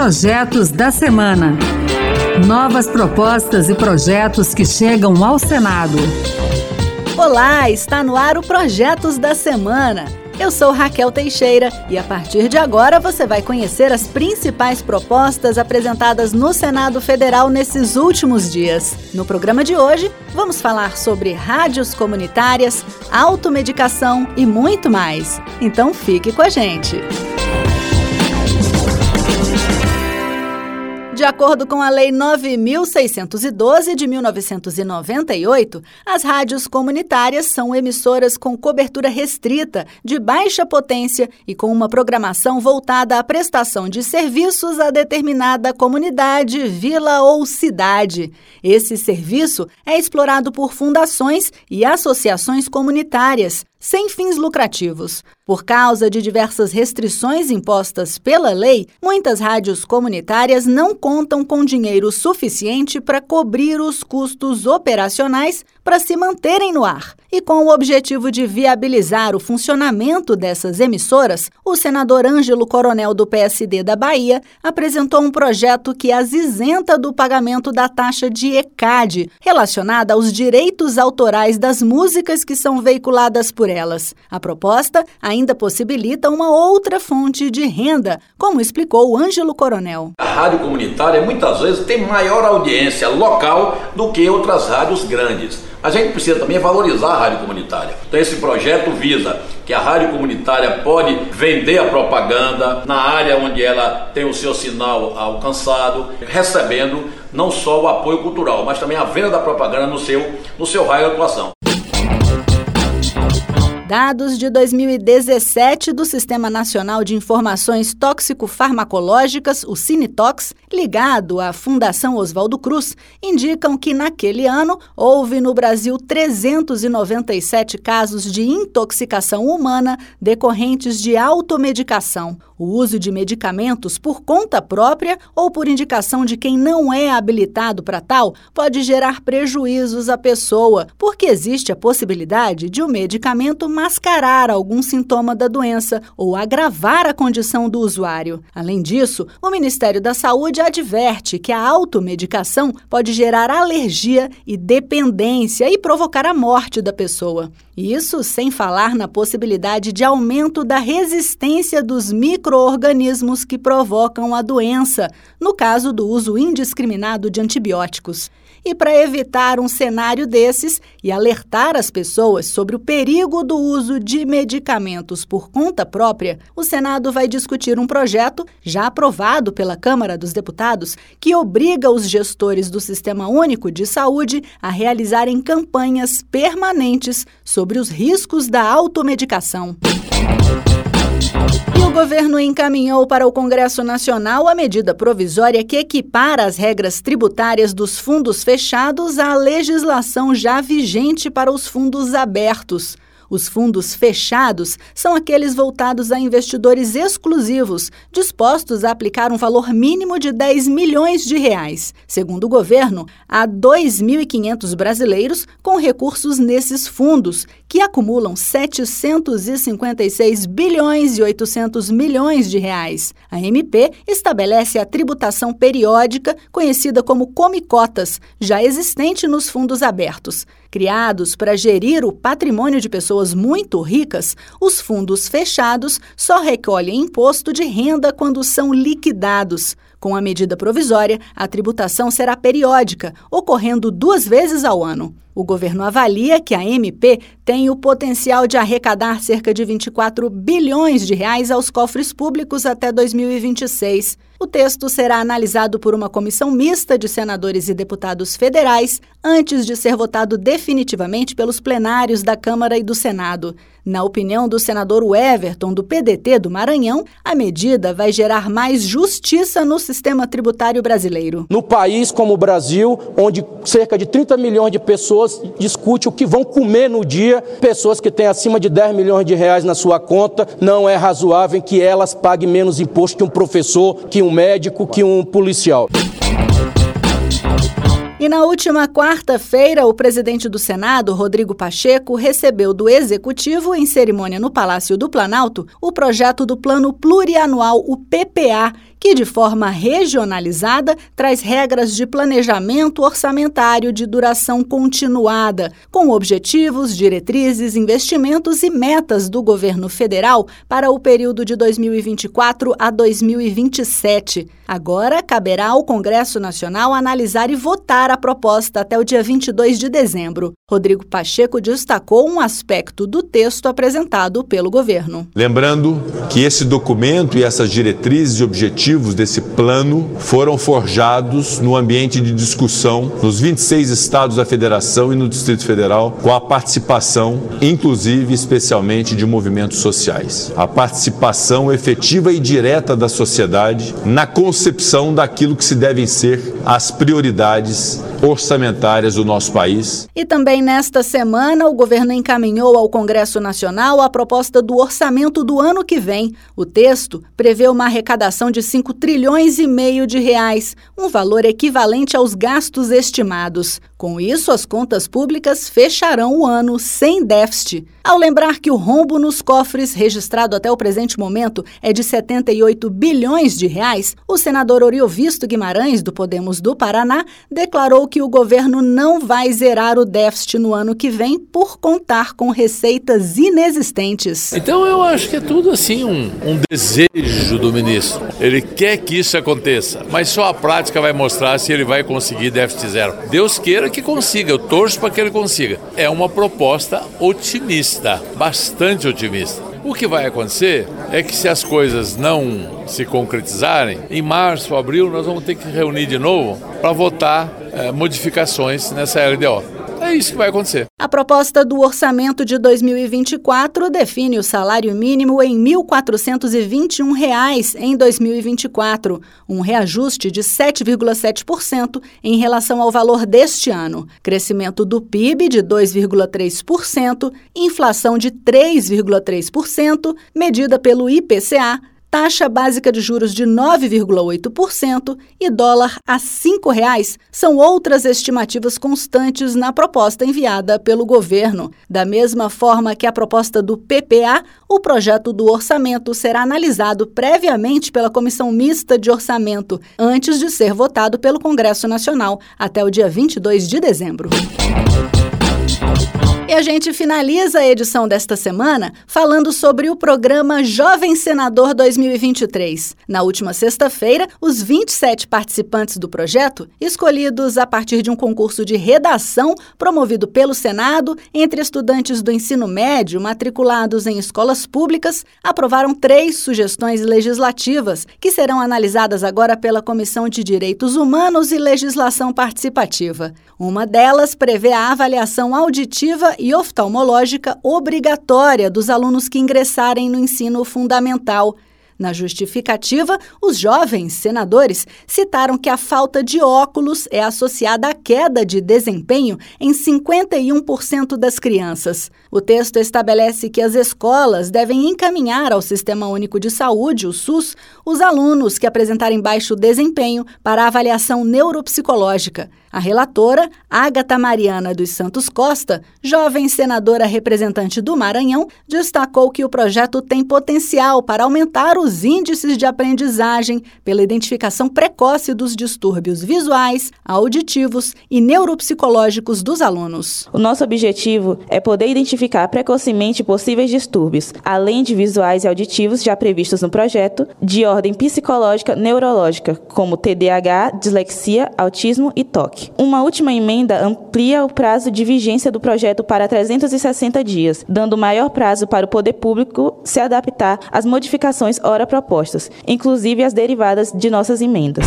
Projetos da Semana. Novas propostas e projetos que chegam ao Senado. Olá, está no ar o Projetos da Semana. Eu sou Raquel Teixeira e a partir de agora você vai conhecer as principais propostas apresentadas no Senado Federal nesses últimos dias. No programa de hoje, vamos falar sobre rádios comunitárias, automedicação e muito mais. Então fique com a gente. De acordo com a Lei 9.612 de 1998, as rádios comunitárias são emissoras com cobertura restrita, de baixa potência e com uma programação voltada à prestação de serviços a determinada comunidade, vila ou cidade. Esse serviço é explorado por fundações e associações comunitárias, sem fins lucrativos. Por causa de diversas restrições impostas pela lei, muitas rádios comunitárias não contam com dinheiro suficiente para cobrir os custos operacionais para se manterem no ar. E com o objetivo de viabilizar o funcionamento dessas emissoras, o senador Ângelo Coronel do PSD da Bahia apresentou um projeto que as isenta do pagamento da taxa de ECAD, relacionada aos direitos autorais das músicas que são veiculadas por elas. A proposta ainda possibilita uma outra fonte de renda, como explicou o Ângelo Coronel. A rádio comunitária muitas vezes tem maior audiência local do que outras rádios grandes. A gente precisa também valorizar a rádio comunitária. Então esse projeto visa que a rádio comunitária pode vender a propaganda na área onde ela tem o seu sinal alcançado, recebendo não só o apoio cultural, mas também a venda da propaganda no seu, no seu raio de atuação. Dados de 2017 do Sistema Nacional de Informações Tóxico-Farmacológicas, o Cinetox, ligado à Fundação Oswaldo Cruz, indicam que naquele ano houve no Brasil 397 casos de intoxicação humana decorrentes de automedicação. O uso de medicamentos por conta própria ou por indicação de quem não é habilitado para tal pode gerar prejuízos à pessoa, porque existe a possibilidade de o medicamento mascarar algum sintoma da doença ou agravar a condição do usuário. Além disso, o Ministério da Saúde adverte que a automedicação pode gerar alergia e dependência e provocar a morte da pessoa. Isso sem falar na possibilidade de aumento da resistência dos microorganismos que provocam a doença, no caso do uso indiscriminado de antibióticos. E para evitar um cenário desses e alertar as pessoas sobre o perigo do uso de medicamentos por conta própria, o Senado vai discutir um projeto, já aprovado pela Câmara dos Deputados, que obriga os gestores do Sistema Único de Saúde a realizarem campanhas permanentes sobre os riscos da automedicação. E o governo encaminhou para o Congresso Nacional a medida provisória que equipara as regras tributárias dos fundos fechados à legislação já vigente para os fundos abertos. Os fundos fechados são aqueles voltados a investidores exclusivos, dispostos a aplicar um valor mínimo de 10 milhões de reais. Segundo o governo, há 2.500 brasileiros com recursos nesses fundos, que acumulam 756 bilhões e 800 milhões de reais. A MP estabelece a tributação periódica, conhecida como comicotas, já existente nos fundos abertos. Criados para gerir o patrimônio de pessoas muito ricas, os fundos fechados só recolhem imposto de renda quando são liquidados. Com a medida provisória, a tributação será periódica, ocorrendo duas vezes ao ano. O governo avalia que a MP tem o potencial de arrecadar cerca de 24 bilhões de reais aos cofres públicos até 2026. O texto será analisado por uma comissão mista de senadores e deputados federais antes de ser votado definitivamente pelos plenários da Câmara e do Senado. Na opinião do senador Everton, do PDT do Maranhão, a medida vai gerar mais justiça no sistema tributário brasileiro. No país como o Brasil, onde cerca de 30 milhões de pessoas discutem o que vão comer no dia, pessoas que têm acima de 10 milhões de reais na sua conta, não é razoável que elas paguem menos imposto que um professor, que um médico, que um policial. E na última quarta-feira, o presidente do Senado, Rodrigo Pacheco, recebeu do Executivo, em cerimônia no Palácio do Planalto, o projeto do Plano Plurianual, o PPA, que, de forma regionalizada, traz regras de planejamento orçamentário de duração continuada, com objetivos, diretrizes, investimentos e metas do governo federal para o período de 2024 a 2027. Agora, caberá ao Congresso Nacional analisar e votar a proposta até o dia 22 de dezembro. Rodrigo Pacheco destacou um aspecto do texto apresentado pelo governo. Lembrando que esse documento e essas diretrizes e objetivos desse plano foram forjados no ambiente de discussão nos 26 estados da federação e no Distrito Federal, com a participação, inclusive especialmente de movimentos sociais. A participação efetiva e direta da sociedade na concepção daquilo que se devem ser as prioridades orçamentárias do nosso país. E também nesta semana, o governo encaminhou ao Congresso Nacional a proposta do orçamento do ano que vem. O texto prevê uma arrecadação de 5 trilhões e meio de reais, um valor equivalente aos gastos estimados. Com isso, as contas públicas fecharão o ano sem déficit. Ao lembrar que o rombo nos cofres registrado até o presente momento é de 78 bilhões de reais, o senador Oriovisto Guimarães, do Podemos do Paraná, declarou que o governo não vai zerar o déficit no ano que vem por contar com receitas inexistentes. Então eu acho que é tudo assim um, um desejo do ministro. Ele quer que isso aconteça, mas só a prática vai mostrar se ele vai conseguir déficit zero. Deus queira que consiga, eu torço para que ele consiga. É uma proposta otimista, bastante otimista. O que vai acontecer é que se as coisas não se concretizarem, em março, abril, nós vamos ter que reunir de novo para votar é, modificações nessa LDO. É isso que vai acontecer. A proposta do orçamento de 2024 define o salário mínimo em 1.421 reais em 2024, um reajuste de 7,7% em relação ao valor deste ano, crescimento do PIB de 2,3%, inflação de 3,3%, medida pelo IPCA taxa básica de juros de 9,8% e dólar a R$ 5,00 são outras estimativas constantes na proposta enviada pelo governo. Da mesma forma que a proposta do PPA, o projeto do orçamento será analisado previamente pela Comissão Mista de Orçamento, antes de ser votado pelo Congresso Nacional, até o dia 22 de dezembro. E a gente finaliza a edição desta semana falando sobre o programa Jovem Senador 2023. Na última sexta-feira, os 27 participantes do projeto, escolhidos a partir de um concurso de redação promovido pelo Senado entre estudantes do ensino médio matriculados em escolas públicas, aprovaram três sugestões legislativas que serão analisadas agora pela Comissão de Direitos Humanos e Legislação Participativa. Uma delas prevê a avaliação auditiva e oftalmológica obrigatória dos alunos que ingressarem no ensino fundamental. Na justificativa, os jovens senadores citaram que a falta de óculos é associada à queda de desempenho em 51% das crianças. O texto estabelece que as escolas devem encaminhar ao Sistema Único de Saúde, o SUS, os alunos que apresentarem baixo desempenho para avaliação neuropsicológica. A relatora, Ágata Mariana dos Santos Costa, jovem senadora representante do Maranhão, destacou que o projeto tem potencial para aumentar os índices de aprendizagem pela identificação precoce dos distúrbios visuais, auditivos e neuropsicológicos dos alunos. O nosso objetivo é poder identificar precocemente possíveis distúrbios, além de visuais e auditivos já previstos no projeto, de ordem psicológica neurológica, como TDAH, dislexia, autismo e Uma última emenda amplia o prazo de vigência do projeto para 360 dias, dando maior prazo para o poder público se adaptar às modificações ora propostas, inclusive as derivadas de nossas emendas.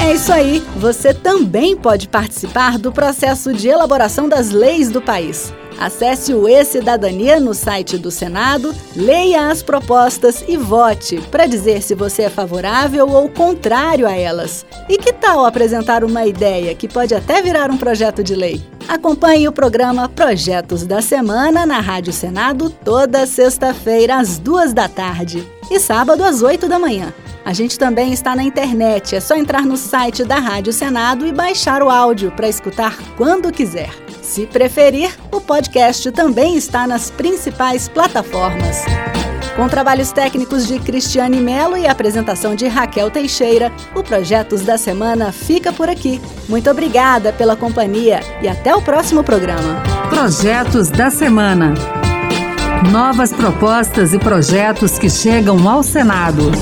É isso aí! Você também pode participar do processo de elaboração das leis do país. Acesse o E-Cidadania no site do Senado, leia as propostas e vote para dizer se você é favorável ou contrário a elas. E que tal apresentar uma ideia que pode até virar um projeto de lei? Acompanhe o programa Projetos da Semana na Rádio Senado toda sexta-feira às duas da tarde e sábado às oito da manhã. A gente também está na internet, é só entrar no site da Rádio Senado e baixar o áudio para escutar quando quiser. Se preferir, o podcast também está nas principais plataformas. Com trabalhos técnicos de Cristiane Melo e apresentação de Raquel Teixeira, o Projetos da Semana fica por aqui. Muito obrigada pela companhia e até o próximo programa. Projetos da Semana. Novas propostas e projetos que chegam ao Senado.